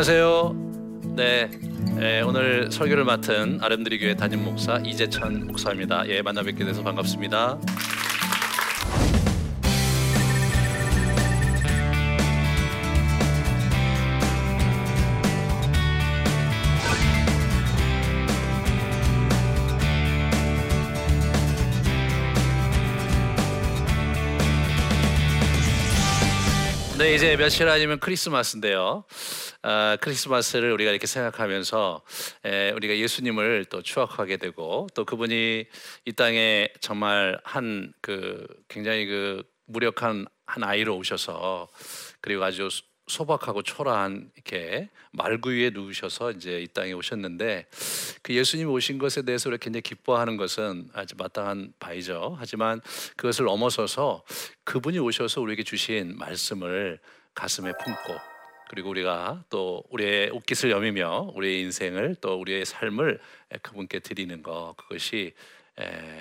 안녕하세요. 네, 예, 오늘 설교를 맡은 아름드리 교회 담임 목사 이재찬 목사입니다. 예, 만나 뵙게 돼서 반갑습니다. 네, 이제 며칠 아니면 크리스마스인데요. 아, 크리스마스를 우리가 이렇게 생각하면서 에, 우리가 예수님을 또 추억하게 되고 또 그분이 이 땅에 정말 한 그 굉장히 그 무력한 한 아이로 오셔서 그리고 아주 소박하고 초라한 이렇게 말구 위에 누우셔서 이제 이 땅에 오셨는데 그 예수님 오신 것에 대해서 우리가 굉장히 기뻐하는 것은 아주 마땅한 바이죠. 하지만 그것을 넘어서서 그분이 오셔서 우리에게 주신 말씀을 가슴에 품고 그리고 우리가 또 우리의 옷깃을 여미며 우리의 인생을 또 우리의 삶을 그분께 드리는 것 그것이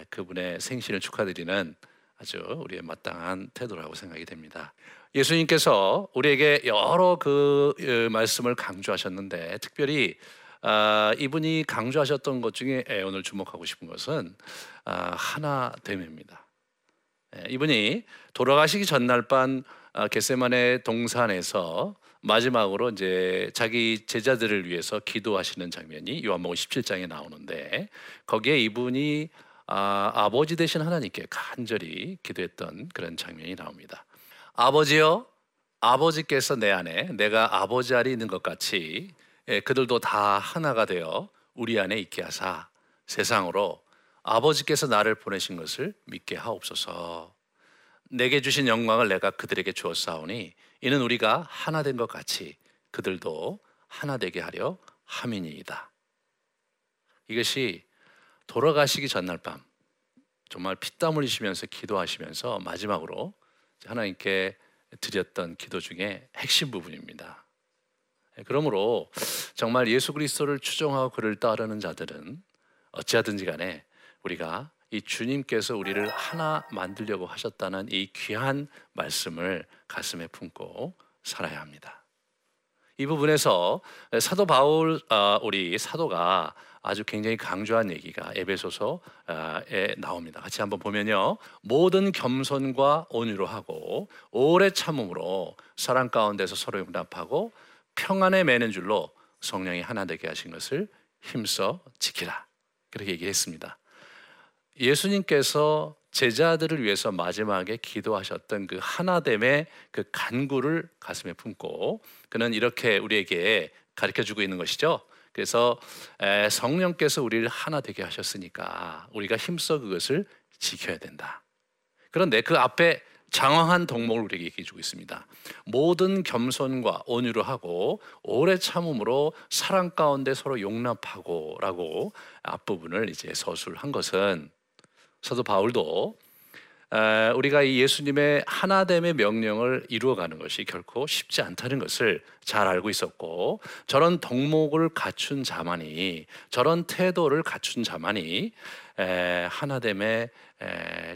그분의 생신을 축하드리는 아주 우리의 마땅한 태도라고 생각이 됩니다. 예수님께서 우리에게 여러 그 어, 말씀을 강조하셨는데 특별히 아, 이분이 강조하셨던 것 중에 오늘 주목하고 싶은 것은 아, 하나 됨입니다. 예, 이분이 돌아가시기 전날 밤 아, 겟세만의 동산에서 마지막으로 이제 자기 제자들을 위해서 기도하시는 장면이 요한복음 17장에 나오는데 거기에 이분이 아, 아버지 되신 하나님께 간절히 기도했던 그런 장면이 나옵니다. 아버지요, 아버지께서 내 안에 내가 아버지 안에 있는 것 같이 예, 그들도 다 하나가 되어 우리 안에 있게 하사 세상으로 아버지께서 나를 보내신 것을 믿게 하옵소서. 내게 주신 영광을 내가 그들에게 주었사오니 이는 우리가 하나 된 것 같이 그들도 하나 되게 하려 함이니이다. 이것이 돌아가시기 전날 밤 정말 피땀 흘리시면서 기도하시면서 마지막으로 하나님께 드렸던 기도 중에 핵심 부분입니다. 예, 그러므로 정말 예수 그리스도를 추종하고 그를 따르는 자들은 어찌하든지 간에 우리가 이 주님께서 우리를 하나 만들려고 하셨다는 이 귀한 말씀을 가슴에 품고 살아야 합니다. 이 부분에서 사도 바울 어, 우리 사도가 아주 굉장히 강조한 얘기가 에베소서에 나옵니다. 같이 한번 보면요. 모든 겸손과 온유로 하고 오래 참음으로 사랑 가운데서 서로 용납하고 평안에 매는 줄로 성령이 하나 되게 하신 것을 힘써 지키라. 그렇게 얘기했습니다. 예수님께서 제자들을 위해서 마지막에 기도하셨던 그 하나됨의 그 간구를 가슴에 품고 그는 이렇게 우리에게 가르쳐 주고 있는 것이죠. 그래서 성령께서 우리를 하나 되게 하셨으니까 우리가 힘써 그것을 지켜야 된다. 그런데 그 앞에 장황한 덕목을 우리에게 얘기해 주고 있습니다. 모든 겸손과 온유로 하고 오래 참음으로 사랑 가운데 서로 용납하고라고 앞부분을 이제 서술한 것은 사도 바울도 우리가 이 예수님의 하나됨의 명령을 이루어가는 것이 결코 쉽지 않다는 것을 잘 알고 있었고 저런 덕목을 갖춘 자만이 저런 태도를 갖춘 자만이 하나됨의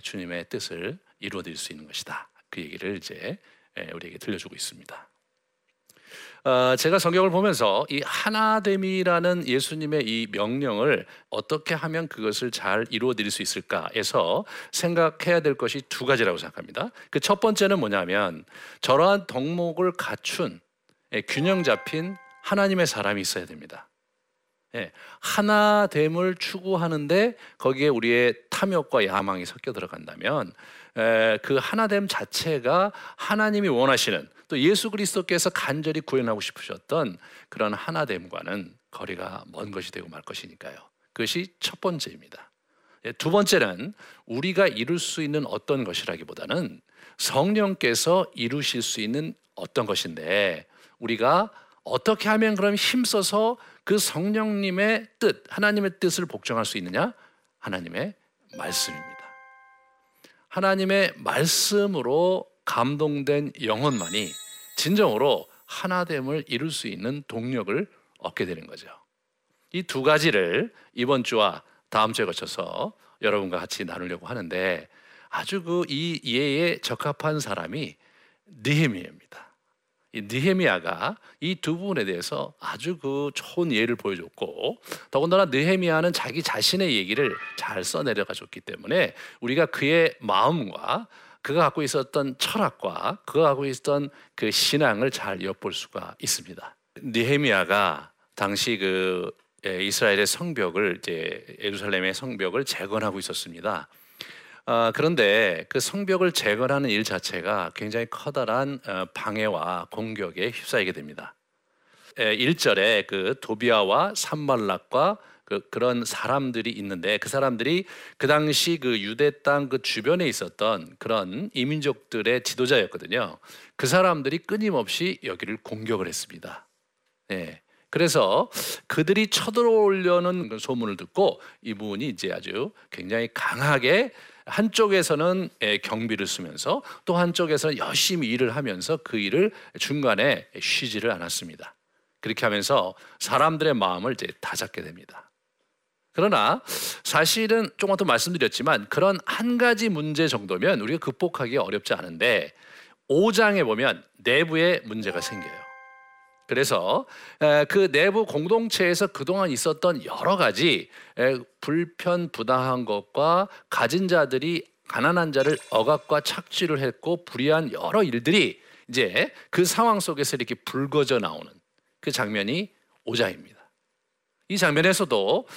주님의 뜻을 이루어질 수 있는 것이다. 그 얘기를 이제 우리에게 들려주고 있습니다. 어, 제가 성경을 보면서 이 하나됨이라는 예수님의 이 명령을 어떻게 하면 그것을 잘 이루어 드릴 수 있을까에서 생각해야 될 것이 두 가지라고 생각합니다. 그 첫 번째는 뭐냐면 저러한 덕목을 갖춘 예, 균형 잡힌 하나님의 사람이 있어야 됩니다. 예, 하나됨을 추구하는데 거기에 우리의 탐욕과 야망이 섞여 들어간다면 그 하나됨 자체가 하나님이 원하시는 또 예수 그리스도께서 간절히 구현하고 싶으셨던 그런 하나됨과는 거리가 먼 것이 되고 말 것이니까요. 그것이 첫 번째입니다. 예, 두 번째는 우리가 이룰 수 있는 어떤 것이라기보다는 성령께서 이루실 수 있는 어떤 것인데 우리가 어떻게 하면 그럼 힘써서 그 성령님의 뜻, 하나님의 뜻을 복종할 수 있느냐? 하나님의 말씀입니다. 하나님의 말씀으로 감동된 영혼만이 진정으로 하나됨을 이룰 수 있는 동력을 얻게 되는 거죠. 이 두 가지를 이번 주와 다음 주에 거쳐서 여러분과 같이 나누려고 하는데 아주 그 이 예에 적합한 사람이 느헤미야입니다. 이 느헤미야가 이 두 부분에 대해서 아주 그 좋은 예를 보여줬고 더군다나 느헤미야는 자기 자신의 얘기를 잘 써내려가 줬기 때문에 우리가 그의 마음과 그가 갖고 있었던 철학과 그가 갖고 있었던 그 신앙을 잘 엿볼 수가 있습니다. 느헤미야가 당시 그 예, 이스라엘의 성벽을 이제 예루살렘의 성벽을 재건하고 있었습니다. 아, 그런데 그 성벽을 재건하는 일 자체가 굉장히 커다란 어, 방해와 공격에 휩싸이게 됩니다. 에, 1절에 그 도비아와 산말락과 그, 그런 사람들이 있는데 그 사람들이 그 당시 그 유대 땅 그 주변에 있었던 그런 이민족들의 지도자였거든요. 그 사람들이 끊임없이 여기를 공격을 했습니다. 네. 그래서 그들이 쳐들어오려는 그 소문을 듣고 이분이 이제 아주 굉장히 강하게 한쪽에서는 경비를 쓰면서 또 한쪽에서는 열심히 일을 하면서 그 일을 중간에 쉬지를 않았습니다. 그렇게 하면서 사람들의 마음을 이제 다잡게 됩니다. 그러나 사실은 조금 더 말씀드렸지만 그런 한 가지 문제 정도면 우리가 극복하기 어렵지 않은데 5장에 보면 내부에 문제가 생겨요. 그래서 그 내부 공동체에서 그동안 있었던 여러 가지 불편 부당한 것과 가진 자들이 가난한 자를 억압과 착취를 했고 불의한 여러 일들이 이제 그 상황 속에서 이렇게 불거져 나오는 그 장면이 오자입니다. 이 장면에서도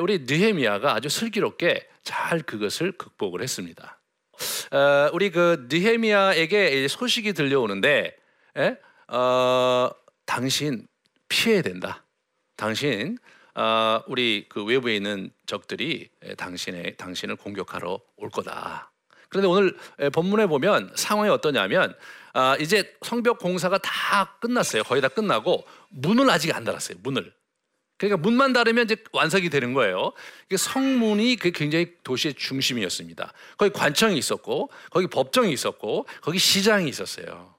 우리 느헤미야가 아주 슬기롭게 잘 그것을 극복을 했습니다. 우리 그 느헤미야에게 소식이 들려오는데 어, 당신 피해야 된다. 당신 어, 우리 그 외부에 있는 적들이 당신의 당신을 공격하러 올 거다. 그런데 오늘 본문에 보면 상황이 어떠냐면 아, 이제 성벽 공사가 다 끝났어요. 거의 다 끝나고 문을 아직 안 달았어요. 문을. 그러니까 문만 닫으면 이제 완성이 되는 거예요. 성문이 그 굉장히 도시의 중심이었습니다. 거기 관청이 있었고, 거기 법정이 있었고, 거기 시장이 있었어요.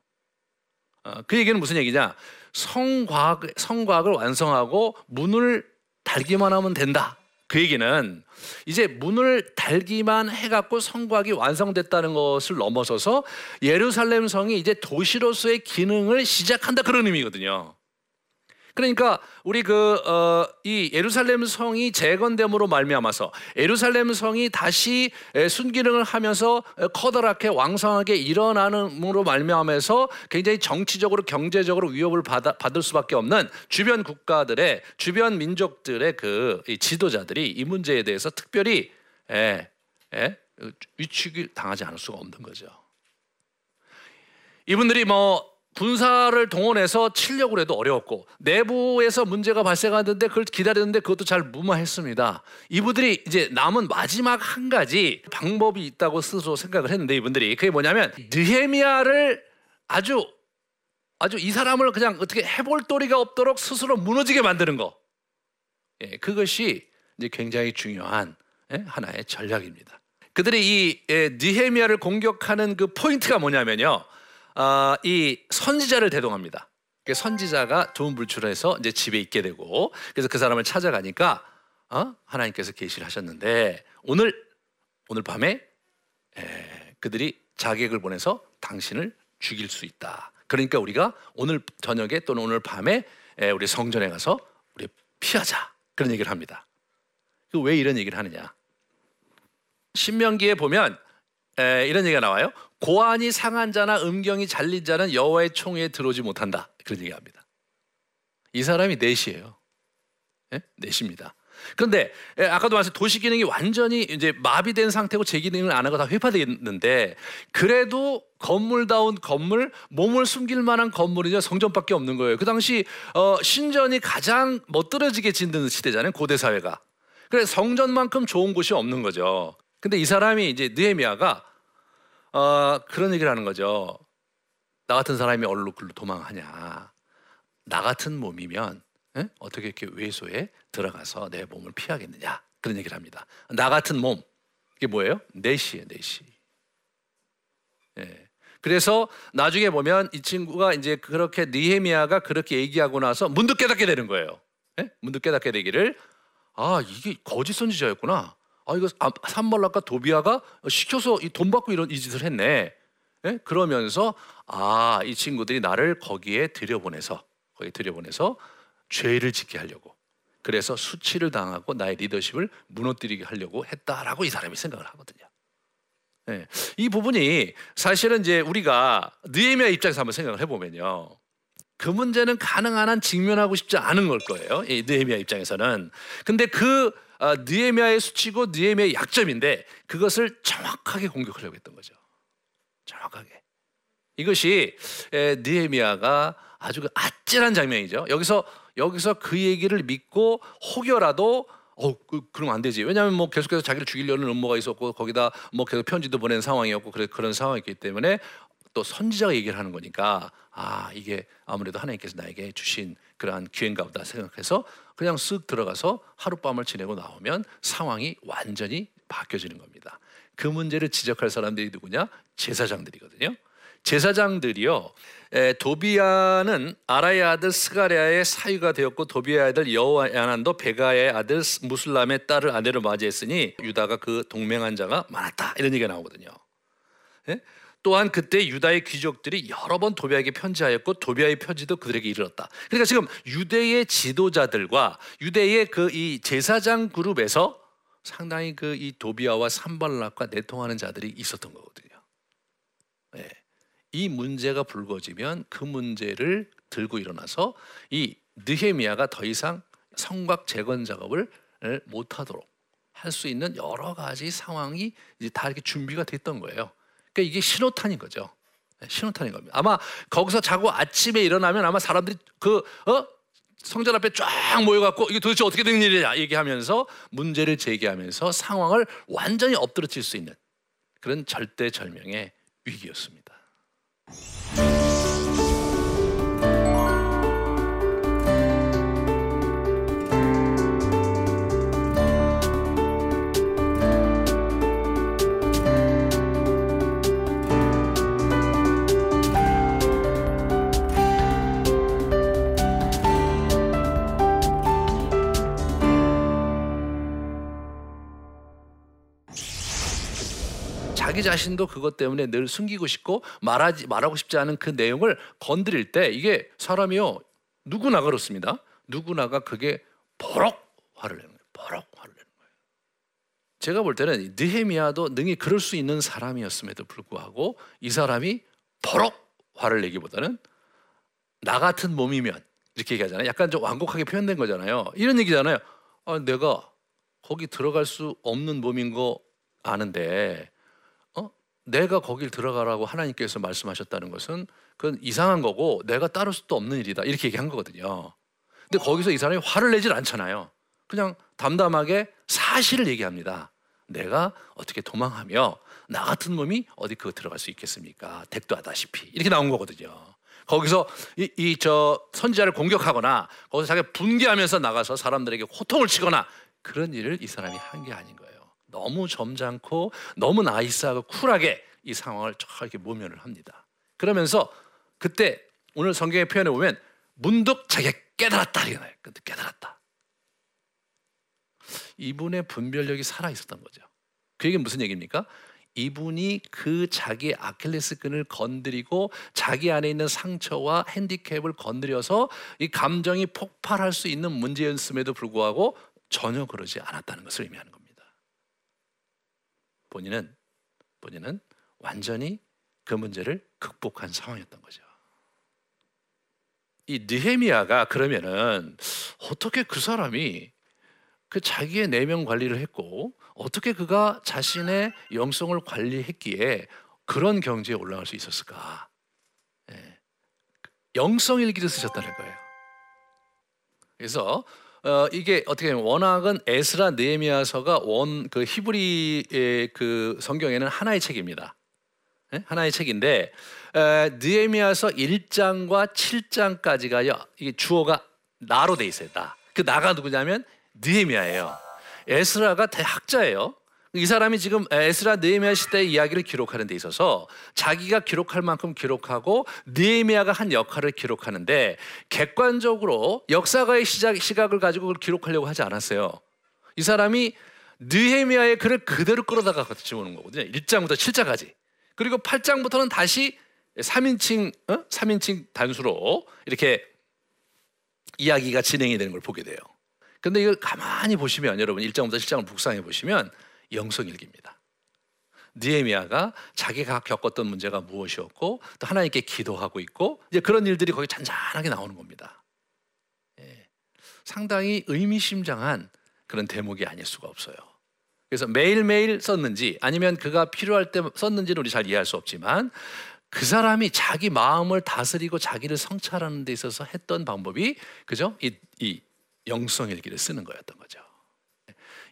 어, 그 얘기는 무슨 얘기냐? 성과학, 성과학을 완성하고 문을 달기만 하면 된다. 그 얘기는 이제 문을 달기만 해갖고 성곽이 완성됐다는 것을 넘어서서 예루살렘 성이 이제 도시로서의 기능을 시작한다 그런 의미거든요. 그러니까 우리 그이 어, 예루살렘 성이 재건됨으로 말미암아서 예루살렘 성이 다시 순기능을 하면서 커다랗게 왕성하게 일어나는으로 말미암아서 굉장히 정치적으로 경제적으로 위협을 받아, 받을 수밖에 없는 주변 국가들의 주변 민족들의 그 지도자들이 이 문제에 대해서 특별히 예, 예, 위축을 당하지 않을 수가 없는 거죠. 이분들이 뭐 군사를 동원해서 치려고 해도 어려웠고 내부에서 문제가 발생하는데 그걸 기다렸는데 그것도 잘 무마했습니다. 이분들이 이제 남은 마지막 한 가지 방법이 있다고 스스로 생각을 했는데 이분들이 그게 뭐냐면 느헤미야를 아주 아주 이 사람을 그냥 어떻게 해볼 도리가 없도록 스스로 무너지게 만드는 거. 예, 그것이 이제 굉장히 중요한 예, 하나의 전략입니다. 그들이 이 예, 느헤미야를 공격하는 그 포인트가 뭐냐면요. 아, 이 선지자를 대동합니다. 선지자가 좋은 불출해서 이제 집에 있게 되고 그래서 그 사람을 찾아가니까 어? 하나님께서 계시를 하셨는데 오늘 오늘 밤에 에, 그들이 자객을 보내서 당신을 죽일 수 있다. 그러니까 우리가 오늘 저녁에 또는 오늘 밤에 에, 우리 성전에 가서 우리 피하자 그런 얘기를 합니다. 그 왜 이런 얘기를 하느냐? 신명기에 보면 에, 이런 얘기가 나와요. 고안이 상한 자나 음경이 잘린 자는 여호와의 총에 들어오지 못한다. 그런 얘기합니다. 이 사람이 넷이에요. 네? 넷입니다. 그런데 예, 아까도 말씀 도시 기능이 완전히 이제 마비된 상태고 제 기능을 안 하고 다 회파되어 있는데 그래도 건물다운 건물 몸을 숨길 만한 건물이냐 성전밖에 없는 거예요. 그 당시 어, 신전이 가장 멋들어지게 짓는 시대잖아요. 고대 사회가. 그래 성전만큼 좋은 곳이 없는 거죠. 근데 이 사람이 이제 느헤미야가 어, 그런 얘기를 하는 거죠. 나 같은 사람이 얼로 글로 도망하냐. 나 같은 몸이면 에? 어떻게 이렇게 외소에 들어가서 내 몸을 피하겠느냐. 그런 얘기를 합니다. 나 같은 몸. 이게 뭐예요? 내시예요, 내시. 예. 그래서 나중에 보면 이 친구가 이제 그렇게 니헤미야가 그렇게 얘기하고 나서 문득 깨닫게 되는 거예요. 예? 문득 깨닫게 되기를 아 이게 거짓 선지자였구나. 아 이거 산말락과 도비아가 시켜서 이 돈 받고 이런 이 짓을 했네. 예? 그러면서 아, 이 친구들이 나를 거기에 들여보내서 거기 들여보내서 죄를 짓게 하려고 그래서 수치를 당하고 나의 리더십을 무너뜨리게 하려고 했다라고 이 사람이 생각을 하거든요. 네. 이 부분이 사실은 이제 우리가 느헤미야 입장에서 한번 생각을 해보면요. 그 문제는 가능한 한 직면하고 싶지 않은 걸 거예요. 이 느헤미야 입장에서는. 근데 그 어, 느헤미야의 수치고 느헤미야의 약점인데 그것을 정확하게 공격하려고 했던 거죠. 정확하게. 이것이 느헤미야가 아주 그 아찔한 장면이죠. 여기서 여기서 그 얘기를 믿고 혹여라도 어, 그, 그러면 안 되지. 왜냐하면 뭐 계속해서 자기를 죽이려는 음모가 있었고 거기다 뭐 계속 편지도 보낸 상황이었고 그래 그런 상황이었기 때문에 또 선지자가 얘기를 하는 거니까 아 이게 아무래도 하나님께서 나에게 주신 그러한 기회인가 보다 생각해서 그냥 쓱 들어가서 하룻밤을 지내고 나오면 상황이 완전히 바뀌어지는 겁니다. 그 문제를 지적할 사람들이 누구냐? 제사장들이거든요. 제사장들이요. 에, 도비아는 아라의 아들 스가랴의 사유가 되었고 도비아의 아들 여호야난도 베가의 아들 무슬람의 딸을 아내로 맞이했으니 유다가 그 동맹한 자가 많았다 이런 얘기가 나오거든요. 예? 또한 그때 유다의 귀족들이 여러 번 도비아에게 편지하였고 도비아의 편지도 그들에게 이르렀다. 그러니까 지금 유대의 지도자들과 유대의 그 이 제사장 그룹에서 상당히 그 이 도비아와 산발락과 내통하는 자들이 있었던 거거든요. 네. 이 문제가 불거지면 그 문제를 들고 일어나서 이 느헤미야가 더 이상 성곽 재건 작업을 못하도록 할 수 있는 여러 가지 상황이 이제 다 이렇게 준비가 됐던 거예요. 그러니까 이게 신호탄인 거죠. 네, 신호탄인 겁니다. 아마 거기서 자고 아침에 일어나면 아마 사람들이 그 어? 성전 앞에 쫙 모여갖고 이게 도대체 어떻게 된 일이냐 얘기하면서 문제를 제기하면서 상황을 완전히 엎드러칠 수 있는 그런 절대절명의 위기였습니다. 자기 자신도 그것 때문에 늘 숨기고 싶고 말하지 말하고 싶지 않은 그 내용을 건드릴 때 이게 사람이요 누구나 그렇습니다. 누구나가 그게 버럭 화를 내는 거예요. 버럭 화를 내는 거예요. 제가 볼 때는 느헤미야도 능히 그럴 수 있는 사람이었음에도 불구하고 이 사람이 버럭 화를 내기보다는 나 같은 몸이면 이렇게 얘기하잖아요. 약간 좀 완곡하게 표현된 거잖아요. 이런 얘기잖아요. 아, 내가 거기 들어갈 수 없는 몸인 거 아는데 내가 거길 들어가라고 하나님께서 말씀하셨다는 것은 그건 이상한 거고 내가 따를 수도 없는 일이다 이렇게 얘기한 거거든요. 근데 거기서 이 사람이 화를 내질 않잖아요. 그냥 담담하게 사실을 얘기합니다. 내가 어떻게 도망하며 나 같은 몸이 어디 그 들어갈 수 있겠습니까? 대도하다시피 이렇게 나온 거거든요. 거기서 이 저 선지자를 공격하거나 거기서 자기가 분개하면서 나가서 사람들에게 호통을 치거나 그런 일을 이 사람이 한 게 아닌 거예요. 너무 점잖고 너무 나이스하고 쿨하게 이 상황을 이렇게 모면을 합니다. 그러면서 그때 오늘 성경의 표현에 보면 문득 자기가 깨달았다 이거예요. 깨달았다. 이분의 분별력이 살아 있었던 거죠. 그 얘기는 무슨 얘기입니까? 이분이 그 자기 아킬레스끈을 건드리고 자기 안에 있는 상처와 핸디캡을 건드려서 이 감정이 폭발할 수 있는 문제였음에도 불구하고 전혀 그러지 않았다는 것을 의미하는 겁니다. 본인은 본인은 완전히 그 문제를 극복한 상황이었던 거죠. 이 느헤미야가 그러면은 어떻게 그 사람이 그 자기의 내면 관리를 했고 어떻게 그가 자신의 영성을 관리했기에 그런 경지에 올라갈 수 있었을까? 예. 영성 일기를 쓰셨다는 거예요. 그래서 어, 이게 어떻게 보면 워낙은 에스라 느헤미야서가 원 그 히브리의 그 성경에는 하나의 책입니다. 네? 하나의 책인데 에, 느헤미야서 1장과 7장까지가요. 이게 주어가 나로 돼 있어요. 나. 그 나가 누구냐면 느헤미야예요. 에스라가 대학자예요. 이 사람이 지금 에스라 느헤미야 시대의 이야기를 기록하는 데 있어서 자기가 기록할 만큼 기록하고 느헤미야가 한 역할을 기록하는데 객관적으로 역사가의 시작 시각을 가지고 그걸 기록하려고 하지 않았어요. 이 사람이 느헤미야의 글을 그대로 끌어다가 집어넣은 거거든요. 1장부터 7장까지. 그리고 8장부터는 다시 3인칭 어? 3인칭 단수로 이렇게 이야기가 진행이 되는 걸 보게 돼요. 근데 이걸 가만히 보시면 여러분 1장부터 7장을 묵상해 보시면 영성일기입니다. 니에미아가 자기가 겪었던 문제가 무엇이었고 또 하나님께 기도하고 있고 이제 그런 일들이 거기 잔잔하게 나오는 겁니다. 예, 상당히 의미심장한 그런 대목이 아닐 수가 없어요. 그래서 매일매일 썼는지 아니면 그가 필요할 때 썼는지는 우리 잘 이해할 수 없지만 그 사람이 자기 마음을 다스리고 자기를 성찰하는 데 있어서 했던 방법이 그죠? 이, 이 영성일기를 쓰는 거였던 거죠.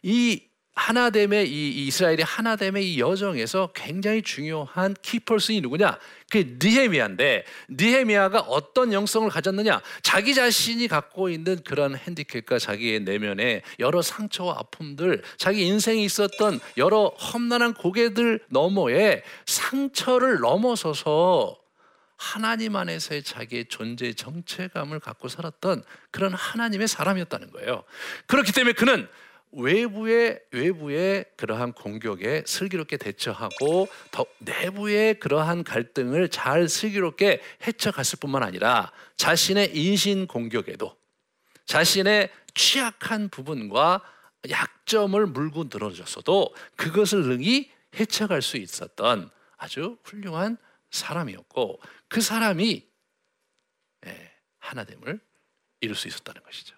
이 하나됨의 이 이스라엘의 하나됨의 이 여정에서 굉장히 중요한 키퍼슨이 누구냐? 그 느헤미야인데 느헤미야가 어떤 영성을 가졌느냐? 자기 자신이 갖고 있는 그런 핸디캡과 자기의 내면의 여러 상처와 아픔들, 자기 인생에 있었던 여러 험난한 고개들 너머에 상처를 넘어서서 하나님 안에서의 자기의 존재 정체감을 갖고 살았던 그런 하나님의 사람이었다는 거예요. 그렇기 때문에 그는 외부의 외부의 그러한 공격에 슬기롭게 대처하고 더 내부의 그러한 갈등을 잘 슬기롭게 헤쳐갔을 뿐만 아니라 자신의 인신 공격에도 자신의 취약한 부분과 약점을 물고 늘어졌어도 그것을 능히 헤쳐갈 수 있었던 아주 훌륭한 사람이었고 그 사람이 예, 하나됨을 이룰 수 있었다는 것이죠.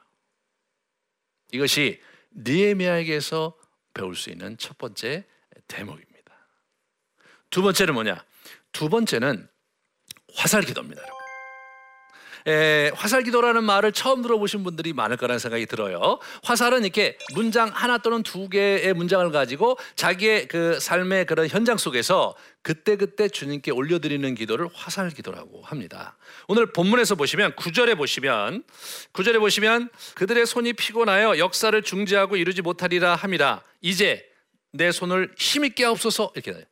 이것이 니에미아에게서 배울 수 있는 첫 번째 대목입니다. 두 번째는 뭐냐? 두 번째는 화살 기도입니다, 여러분. 에, 화살 기도라는 말을 처음 들어보신 분들이 많을 거라는 생각이 들어요. 화살은 이렇게 문장 하나 또는 두 개의 문장을 가지고 자기의 그 삶의 그런 현장 속에서 그때 그때 주님께 올려드리는 기도를 화살 기도라고 합니다. 오늘 본문에서 보시면 구절에 보시면 구절에 보시면 그들의 손이 피곤하여 역사를 중지하고 이루지 못하리라 합니다. 이제 내 손을 힘있게 없어서 이렇게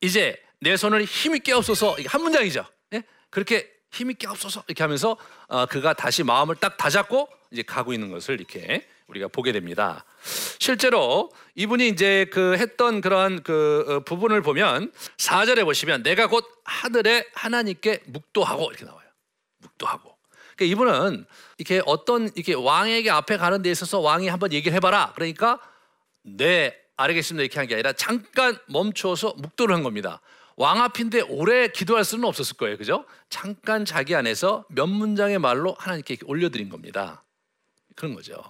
이제 내 손을 힘있게 없어서 이게 한 문장이죠. 예? 그렇게 힘있게 없어서 이렇게 하면서 어, 그가 다시 마음을 딱 다잡고 이제 가고 있는 것을 이렇게 우리가 보게 됩니다. 실제로 이분이 이제 그 했던 그런 그 어, 부분을 보면 4절에 보시면 내가 곧 하늘에 하나님께 묵도하고 이렇게 나와요. 묵도하고. 그러니까 이분은 이렇게 어떤 이렇게 왕에게 앞에 가는 데 있어서 왕이 한번 얘기를 해봐라. 그러니까 네 알겠습니다 이렇게 한 게 아니라 잠깐 멈춰서 묵도를 한 겁니다. 왕 앞인데 오래 기도할 수는 없었을 거예요. 그죠? 잠깐 자기 안에서 몇 문장의 말로 하나님께 올려드린 겁니다. 그런 거죠.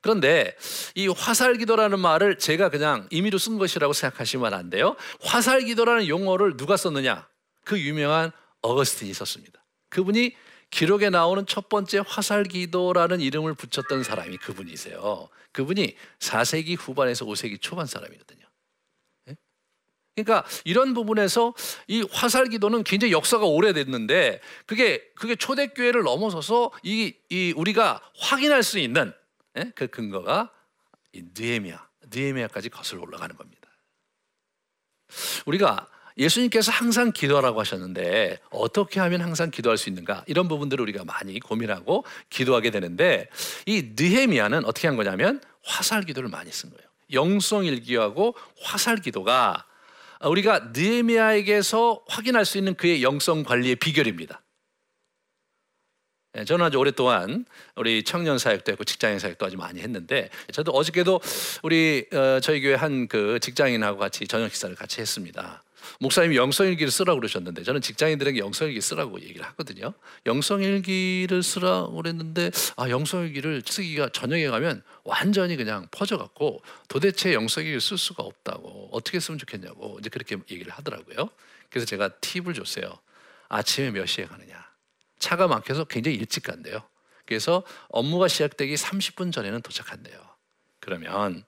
그런데 이 화살 기도라는 말을 제가 그냥 임의로 쓴 것이라고 생각하시면 안 돼요. 화살 기도라는 용어를 누가 썼느냐? 그 유명한 어거스틴이 썼습니다. 그분이 기록에 나오는 첫 번째 화살 기도라는 이름을 붙였던 사람이 그분이세요. 그분이 4세기 후반에서 5세기 초반 사람이거든요. 그러니까 이런 부분에서 이 화살 기도는 굉장히 역사가 오래됐는데 그게 그게 초대 교회를 넘어서서 이, 이 우리가 확인할 수 있는 예? 그 근거가 이 느헤미야, 느헤미야까지 거슬러 올라가는 겁니다. 우리가 예수님께서 항상 기도하라고 하셨는데 어떻게 하면 항상 기도할 수 있는가 이런 부분들을 우리가 많이 고민하고 기도하게 되는데 이 느헤미야는 어떻게 한 거냐면 화살 기도를 많이 쓴 거예요. 영성 일기하고 화살 기도가 우리가 느헤미야에게서 확인할 수 있는 그의 영성 관리의 비결입니다. 예, 저는 아주 오랫동안 우리 청년 사역도 했고 직장인 사역도 아주 많이 했는데 저도 어저께도 우리 어, 저희 교회 한 그 직장인하고 같이 저녁 식사를 같이 했습니다. 목사님이 영성일기를 쓰라고 그러셨는데 저는 직장인들에게 영성일기 쓰라고 얘기를 하거든요. 영성일기를 쓰라고 그랬는데 아 영성일기를 쓰기가 저녁에 가면 완전히 그냥 퍼져갖고 도대체 영성일기를 쓸 수가 없다고 어떻게 쓰면 좋겠냐고 이제 그렇게 얘기를 하더라고요. 그래서 제가 팁을 줬어요. 아침에 몇 시에 가느냐. 차가 막혀서 굉장히 일찍 간대요. 그래서 업무가 시작되기 30분 전에는 도착한대요. 그러면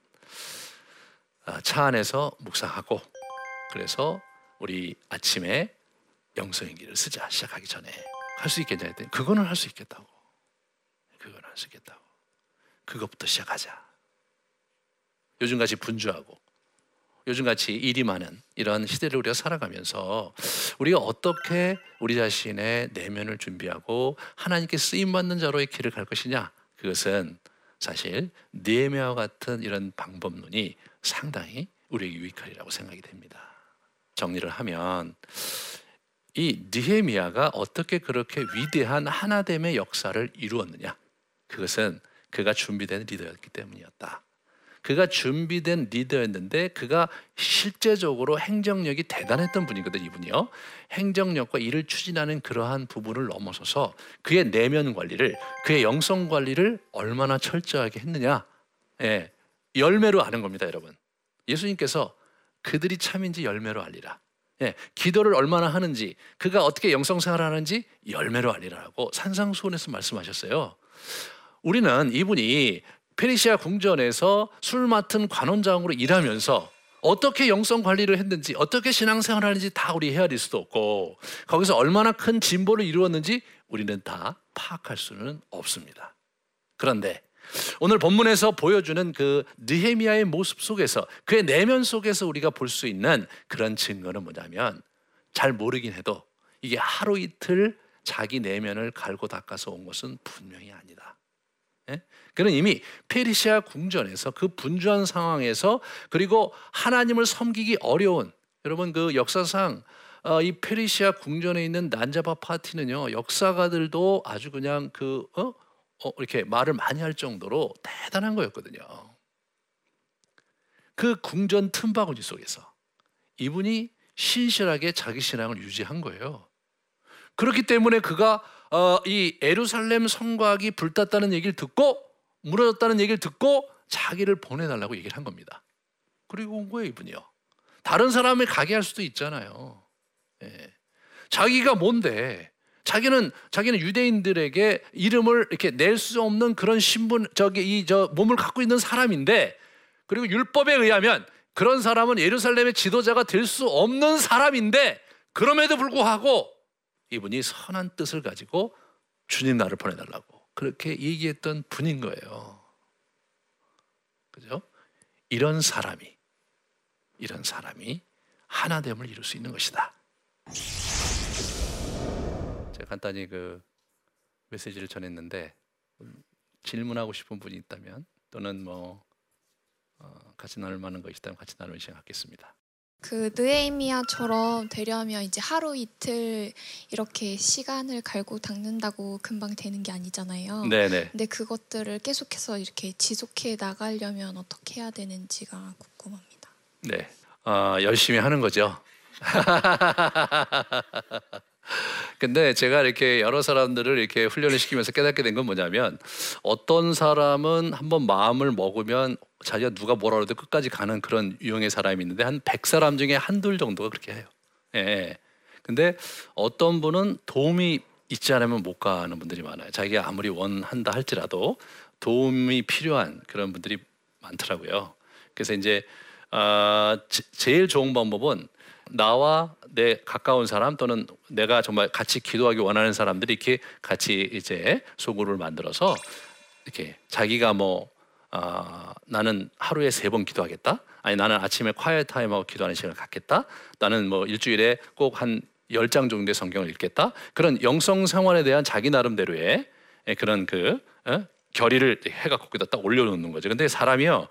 아, 차 안에서 묵상하고 그래서 우리 아침에 영성일기를 쓰자 시작하기 전에 할 수 있겠냐 했더니 그거는 할 수 있겠다고. 그거는 할수 있겠다고. 그것부터 시작하자. 요즘같이 분주하고 요즘같이 일이 많은 이런 시대를 우리가 살아가면서 우리가 어떻게 우리 자신의 내면을 준비하고 하나님께 쓰임받는 자로의 길을 갈 것이냐? 그것은 사실 네메와 같은 이런 방법론이 상당히 우리에게 유익하리라고 생각이 됩니다. 정리를 하면 이 느헤미야가 어떻게 그렇게 위대한 하나됨의 역사를 이루었느냐? 그것은 그가 준비된 리더였기 때문이었다. 그가 준비된 리더였는데 그가 실제적으로 행정력이 대단했던 분이거든 이분이요. 행정력과 일을 추진하는 그러한 부분을 넘어서서 그의 내면 관리를 그의 영성 관리를 얼마나 철저하게 했느냐. 예, 열매로 아는 겁니다, 여러분. 예수님께서 그들이 참인지 열매로 알리라. 예, 기도를 얼마나 하는지, 그가 어떻게 영성 생활 하는지 열매로 알리라고 산상수훈에서 말씀하셨어요. 우리는 이분이 페르시아 궁전에서 술 맡은 관원장으로 일하면서 어떻게 영성 관리를 했는지 어떻게 신앙생활을 하는지 다 우리 헤아릴 수도 없고 거기서 얼마나 큰 진보를 이루었는지 우리는 다 파악할 수는 없습니다. 그런데 오늘 본문에서 보여주는 그 느헤미야의 모습 속에서 그의 내면 속에서 우리가 볼 수 있는 그런 증거는 뭐냐면 잘 모르긴 해도 이게 하루 이틀 자기 내면을 갈고 닦아서 온 것은 분명히 아니다. 예? 그는 이미 페르시아 궁전에서 그 분주한 상황에서 그리고 하나님을 섬기기 어려운 여러분 그 역사상 어, 이 페르시아 궁전에 있는 난자바 파티는요 역사가들도 아주 그냥 그 어? 어, 이렇게 말을 많이 할 정도로 대단한 거였거든요. 그 궁전 틈바구니 속에서 이분이 신실하게 자기 신앙을 유지한 거예요. 그렇기 때문에 그가 어, 이 에루살렘 성곽이 불탔다는 얘기를 듣고 무너졌다는 얘기를 듣고 자기를 보내달라고 얘기를 한 겁니다. 그리고 온 거예요 이분이요. 다른 사람을 가게 할 수도 있잖아요. 예. 자기가 뭔데? 자기는 자기는 유대인들에게 이름을 이렇게 낼 수 없는 그런 신분 저기 이 저 몸을 갖고 있는 사람인데 그리고 율법에 의하면 그런 사람은 예루살렘의 지도자가 될 수 없는 사람인데 그럼에도 불구하고 이분이 선한 뜻을 가지고 주님 나를 보내달라고 그렇게 얘기했던 분인 거예요. 그죠? 이런 사람이 이런 사람이 하나됨을 이룰 수 있는 것이다. 제가 간단히 그 메시지를 전했는데 음, 질문하고 싶은 분이 있다면 또는 뭐 어, 같이 나눌 만한 거 있다면 같이 나누는 시간 갖겠습니다. 그 느헤미야처럼 되려면 이제 하루 이틀 이렇게 시간을 갈고 닦는다고 금방 되는 게 아니잖아요. 네네. 근데 그것들을 계속해서 이렇게 지속해 나가려면 어떻게 해야 되는지가 궁금합니다. 네. 어, 열심히 하는 거죠. 근데 제가 이렇게 여러 사람들을 이렇게 훈련을 시키면서 깨닫게 된 건 뭐냐면 어떤 사람은 한번 마음을 먹으면 자기가 누가 뭐라 그래도 끝까지 가는 그런 유형의 사람이 있는데 한 100사람 중에 한둘 정도가 그렇게 해요. 예. 근데 어떤 분은 도움이 있지 않으면 못 가는 분들이 많아요. 자기가 아무리 원한다 할지라도 도움이 필요한 그런 분들이 많더라고요. 그래서 이제 어, 제일 좋은 방법은 나와 내 가까운 사람 또는 내가 정말 같이 기도하기 원하는 사람들이 이렇게 같이 이제 소그룹을 만들어서 이렇게 자기가 뭐 아, 나는 하루에 세 번 기도하겠다. 아니 나는 아침에 콰이어 타임하고 기도하는 시간을 갖겠다. 나는 뭐 일주일에 꼭 한 열 장 정도의 성경을 읽겠다. 그런 영성 생활에 대한 자기 나름대로의 그런 그 어? 결의를 해가 거기다 딱 올려놓는 거죠. 근데 사람이요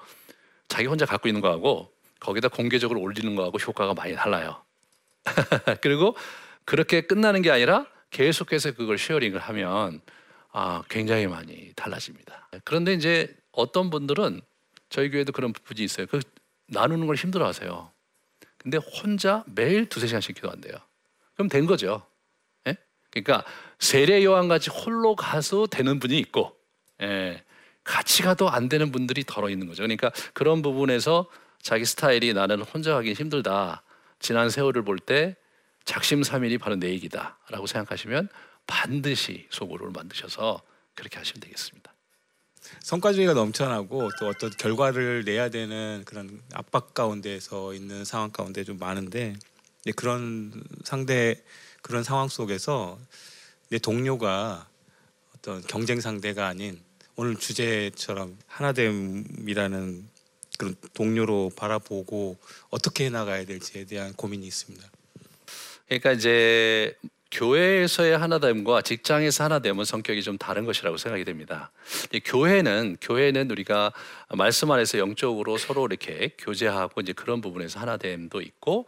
자기 혼자 갖고 있는 거하고 거기다 공개적으로 올리는 거하고 효과가 많이 달라요. 그리고 그렇게 끝나는 게 아니라 계속해서 그걸 sharing을 하면 아, 굉장히 많이 달라집니다. 그런데 이제 어떤 분들은 저희 교회도 그런 부분이 있어요. 그 나누는 걸 힘들어 하세요. 근데 혼자 매일 두세 시간씩 기도한대요. 그럼 된 거죠. 예? 그러니까 세례 요한 같이 홀로 가서 되는 분이 있고, 예, 같이 가도 안 되는 분들이 덜어 있는 거죠. 그러니까 그런 부분에서 자기 스타일이 나는 혼자 하기 힘들다. 지난 세월을 볼 때 작심삼일이 바로 내 얘기다라고 생각하시면 반드시 소고를 만드셔서 그렇게 하시면 되겠습니다. 성과주의가 넘쳐나고 또 어떤 결과를 내야 되는 그런 압박 가운데서 있는 상황 가운데 좀 많은데 그런 상대 그런 상황 속에서 내 동료가 어떤 경쟁 상대가 아닌 오늘 주제처럼 하나됨이라는 그런 동료로 바라보고 어떻게 나가야 될지에 대한 고민이 있습니다. 그러니까 이제 교회에서의 하나됨과 직장에서 하나됨은 성격이 좀 다른 것이라고 생각이 됩니다. 교회는 교회는 우리가 말씀 안에서 영적으로 서로 이렇게 교제하고 이제 그런 부분에서 하나됨도 있고 어,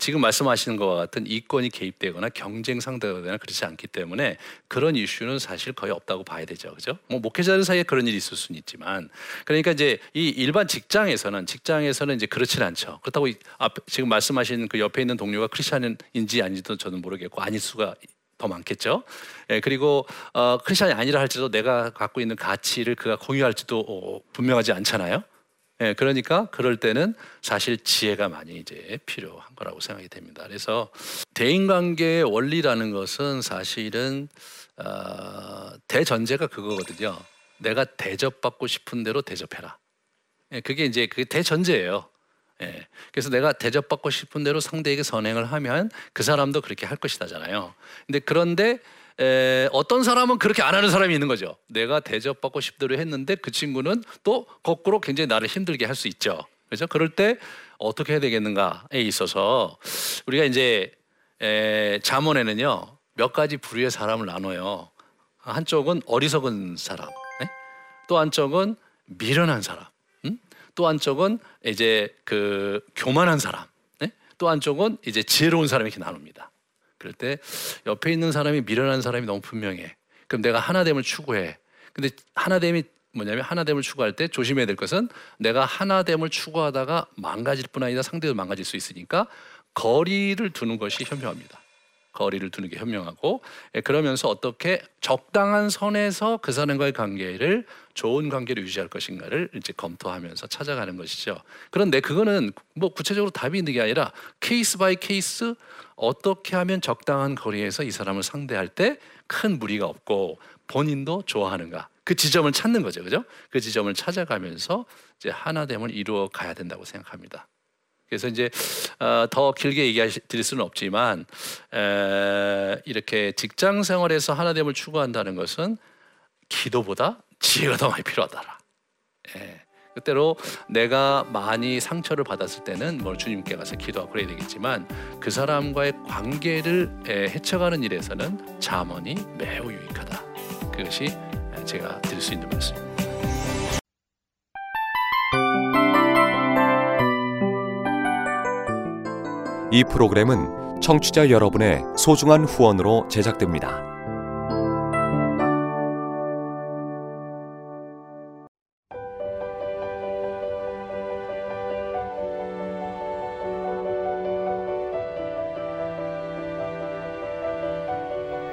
지금 말씀하시는 것과 같은 이권이 개입되거나 경쟁 상대가 되거나 그렇지 않기 때문에 그런 이슈는 사실 거의 없다고 봐야 되죠, 그죠? 뭐 목회자들 사이에 그런 일이 있을 수는 있지만 그러니까 이제 이 일반 직장에서는 직장에서는 이제 그렇진 않죠. 그렇다고 이앞 지금 말씀하신 그 옆에 있는 동료가 크리스천인지 아닌지도 저는 모르겠고 아닐 수가 더 많겠죠. 예, 그리고 어, 크리스천이 아니라 할지라도 내가 갖고 있는 가치를 그가 공유할지도 어, 분명하지 않잖아요. 예, 그러니까 그럴 때는 사실 지혜가 많이 이제 필요한 거라고 생각이 됩니다. 그래서 대인관계의 원리라는 것은 사실은 어, 대전제가 그거거든요. 내가 대접받고 싶은 대로 대접해라. 예, 그게 이제 그 대전제예요. 예, 그래서 내가 대접받고 싶은 대로 상대에게 선행을 하면 그 사람도 그렇게 할 것이다잖아요. 근데 그런데 에, 어떤 사람은 그렇게 안 하는 사람이 있는 거죠. 내가 대접받고 싶은 대로 했는데 그 친구는 또 거꾸로 굉장히 나를 힘들게 할 수 있죠. 그렇죠? 그럴 때 어떻게 해야 되겠는가에 있어서 우리가 이제 에, 잠언에는요 몇 가지 부류의 사람을 나눠요. 한쪽은 어리석은 사람, 네? 또 한쪽은 미련한 사람, 음? 또 한쪽은 이제 그 교만한 사람, 네? 또 한쪽은 이제 지혜로운 사람 이렇게 나눕니다. 그럴 때 옆에 있는 사람이 미련한 사람이 너무 분명해. 그럼 내가 하나됨을 추구해. 근데 하나됨이 뭐냐면 하나됨을 추구할 때 조심해야 될 것은 내가 하나됨을 추구하다가 망가질 뿐 아니라 상대도 망가질 수 있으니까 거리를 두는 것이 현명합니다. 거리를 두는 게 현명하고 예, 그러면서 어떻게 적당한 선에서 그 사람과의 관계를 좋은 관계를 유지할 것인가를 이제 검토하면서 찾아가는 것이죠. 그런데 그거는 뭐 구체적으로 답이 있는 게 아니라 case by case 어떻게 하면 적당한 거리에서 이 사람을 상대할 때 큰 무리가 없고 본인도 좋아하는가 그 지점을 찾는 거죠, 그죠? 그 지점을 찾아가면서 이제 하나됨을 이루어 가야 된다고 생각합니다. 그래서 이제 어, 더 길게 얘기해 드릴 수는 없지만 에, 이렇게 직장 생활에서 하나됨을 추구한다는 것은 기도보다 지혜가 더 많이 필요하더라. 예. 그때로 내가 많이 상처를 받았을 때는 뭐 주님께 가서 기도하고 그래야 되겠지만 그 사람과의 관계를 에, 해쳐가는 일에서는 자문이 매우 유익하다. 그것이 제가 드릴 수 있는 말씀입니다. 이 프로그램은 청취자 여러분의 소중한 후원으로 제작됩니다.